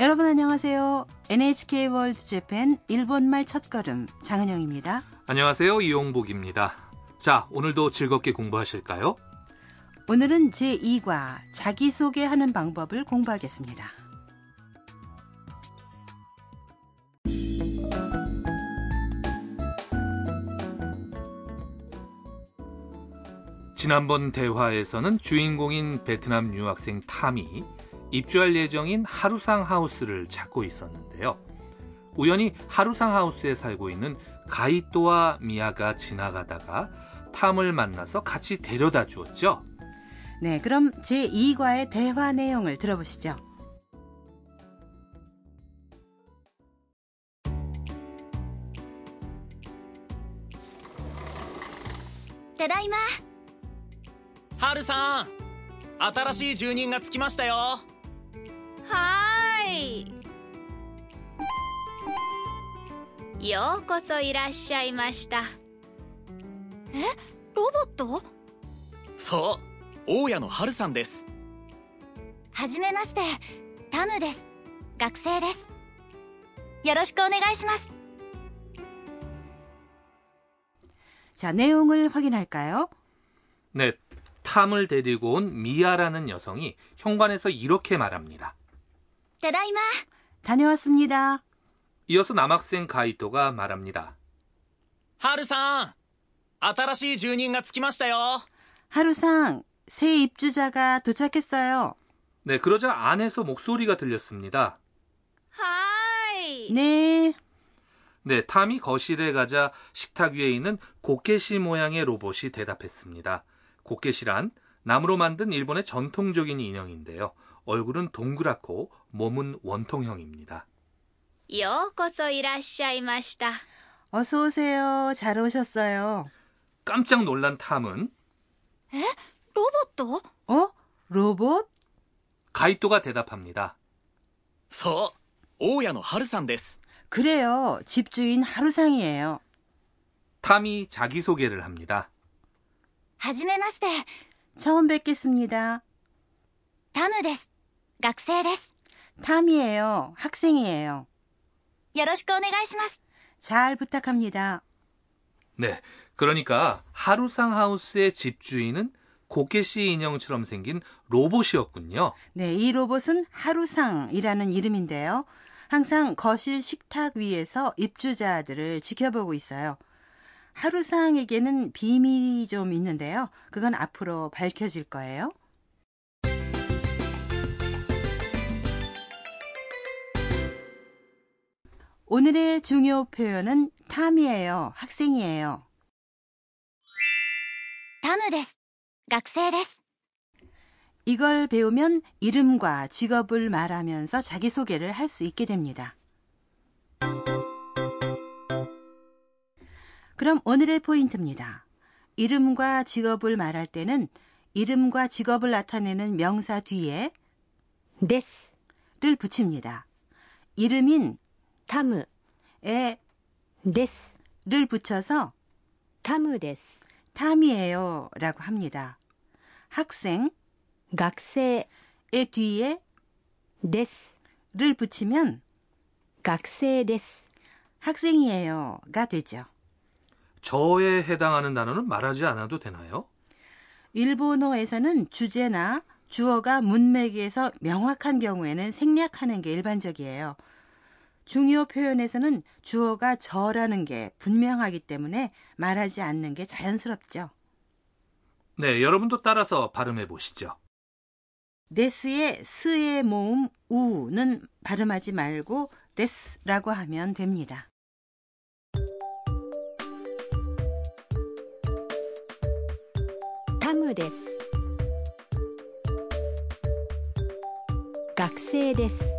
여러분 안녕하세요. NHK 월드 재팬 일본말 첫걸음 장은영입니다. 안녕하세요. 이용복입니다. 자, 오늘도 즐겁게 공부하실까요? 오늘은 제2과 자기소개하는 방법을 공부하겠습니다. 지난번 대화에서는 주인공인 베트남 유학생 탐이 입주할 예정인 하루상 하우스를 찾고 있었는데요. 우연히 하루상 하우스에 살고 있는 가이토와 미아가 지나가다가 탐을 만나서 같이 데려다 주었죠. 네, 그럼 제2과의 대화 내용을 들어보시죠. ただいまハルさん新しい住人がつきましたよ はーいようこそいらっしゃいましたえロボットそう大家のハルさんですはじめましてタムです学生ですよろしくお願いします 자, 내용을 확인할까요? 네, 탐을 데리고 온 미아라는 여성이 현관에서 이렇게 말합니다. ただいま 다녀왔습니다. 이어서 남학생 가이토가 말합니다. ハルさん新しい住人がつきましたよ 하루상 새 입주자가 도착했어요. 네, 그러자 안에서 목소리가 들렸습니다. はーい 네, 네, 탐이 거실에 가자 식탁 위에 있는 고케시 모양의 로봇이 대답했습니다. 고케시란 나무로 만든 일본의 전통적인 인형인데요. 얼굴은 동그랗고 몸은 원통형입니다. ようこそいらっしゃいました 어서 오세요. 잘 오셨어요. 깜짝 놀란 탐은 ロボット 어? 로봇? 가이토가 대답합니다. そう大家のハルさんです 그래요. 집주인 하루상이에요. 탐이 자기소개를 합니다. はじめまして 처음 뵙겠습니다. タムです 学生です 탐이에요. 학생이에요. よろしくお願いします 잘 부탁합니다. 네, 그러니까 하루상 하우스의 집주인은 고케시 인형처럼 생긴 로봇이었군요. 네, 이 로봇은 하루상이라는 이름인데요. 항상 거실 식탁 위에서 입주자들을 지켜보고 있어요. 하루상에게는 비밀이 좀 있는데요. 그건 앞으로 밝혀질 거예요. 오늘의 중요 표현은 탐이에요. 학생이에요. タムです学生です 이걸 배우면 이름과 직업을 말하면서 자기소개를 할 수 있게 됩니다. 그럼 오늘의 포인트입니다. 이름과 직업을 말할 때는 이름과 직업을 나타내는 명사 뒤에 です。 를 붙입니다. 이름인 タム 에 です。 를 붙여서 タムです。 탐이에요 라고 합니다. 학생 学生 의 뒤에 です。 를 붙이면 学生です。 학생이에요가 되죠. 저에 해당하는 단어는 말하지 않아도 되나요? 일본어에서는 주제나 주어가 문맥에서 명확한 경우에는 생략하는 게 일반적이에요. 중요 표현에서는 주어가 저라는 게 분명하기 때문에 말하지 않는 게 자연스럽죠. 네, 여러분도 따라서 발음해 보시죠. 데스의 스의 모음 우는 발음하지 말고 데스라고 하면 됩니다. タムです。学生です。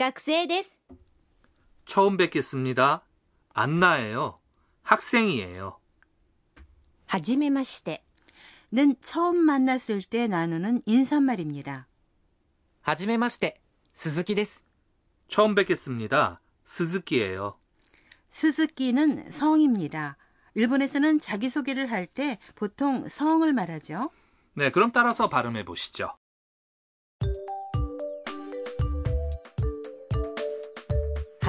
学生です。 처음 뵙겠습니다. 안나예요. 학생이에요. はじめまして。 는 처음 만났을 때 나누는 인사말입니다. はじめまして、鈴木です。 처음 뵙겠습니다. 스즈키예요. 스즈키는 성입니다. 일본에서는 자기소개를 할 때 보통 성을 말하죠. 네, 그럼 따라서 발음해 보시죠.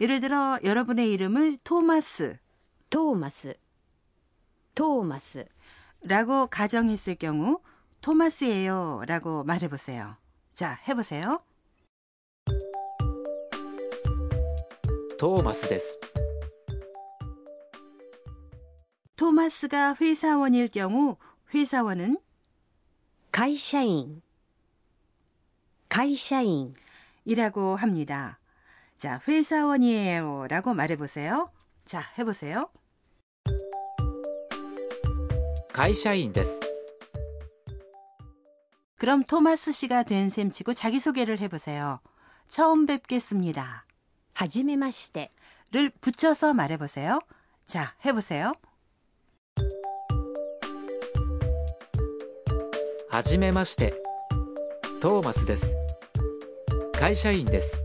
예를 들어 여러분의 이름을 토마스, 토마스, 토마스 라고 가정했을 경우 토마스예요 라고 말해보세요. 자, 해보세요. トーマスです。 토마스가 회사원일 경우 회사원은 가이샤인, 가이샤인이라고 합니다. 자, 회사원이에요 라고 말해보세요. 자, 해보세요. 会社員です。 그럼 토마스 씨가 된 셈 치고 자기소개를 해보세요. 처음 뵙겠습니다. はじめまして。 를 붙여서 말해보세요. 자, 해보세요. はじめまして、トーマスです。会社員です。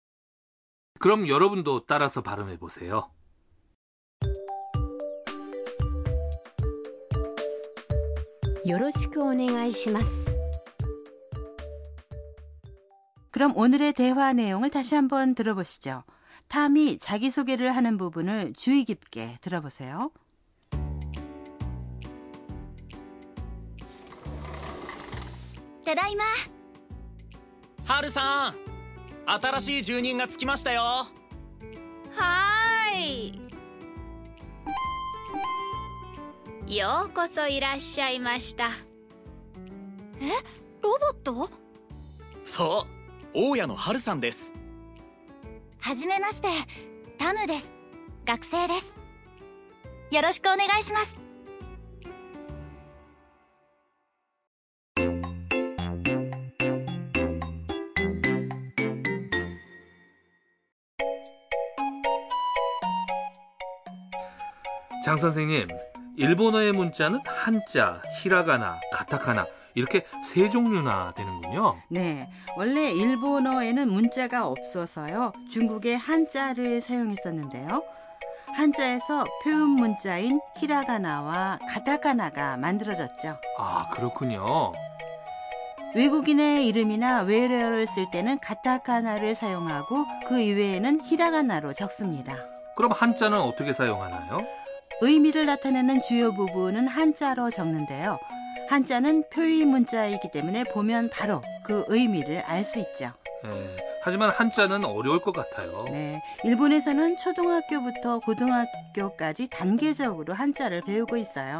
그럼 여러분도 따라서 발음해 보세요. 그럼 오늘의 대화 내용을 다시 한번 들어보시죠. 탐이 자기소개를 하는 부분을 주의 깊게 들어보세요. 다다이마. 하루상. 新しい住人がつきましたよはーい。ようこそいらっしゃいました。えロボット？そう大家のハルさんですはじめまして、タムです。学生です。よろしくお願いします。 장 선생님, 일본어의 문자는 한자, 히라가나, 가타카나 이렇게 세 종류나 되는군요. 네. 원래 일본어에는 문자가 없어서요. 중국의 한자를 사용했었는데요. 한자에서 표현 문자인 히라가나와 가타카나가 만들어졌죠. 아, 그렇군요. 외국인의 이름이나 외래어를 쓸 때는 가타카나를 사용하고 그 이외에는 히라가나로 적습니다. 그럼 한자는 어떻게 사용하나요? 의미를 나타내는 주요 부분은 한자로 적는데요. 한자는 표의 문자이기 때문에 보면 바로 그 의미를 알 수 있죠. 예, 하지만 한자는 어려울 것 같아요. 네. 일본에서는 초등학교부터 고등학교까지 단계적으로 한자를 배우고 있어요.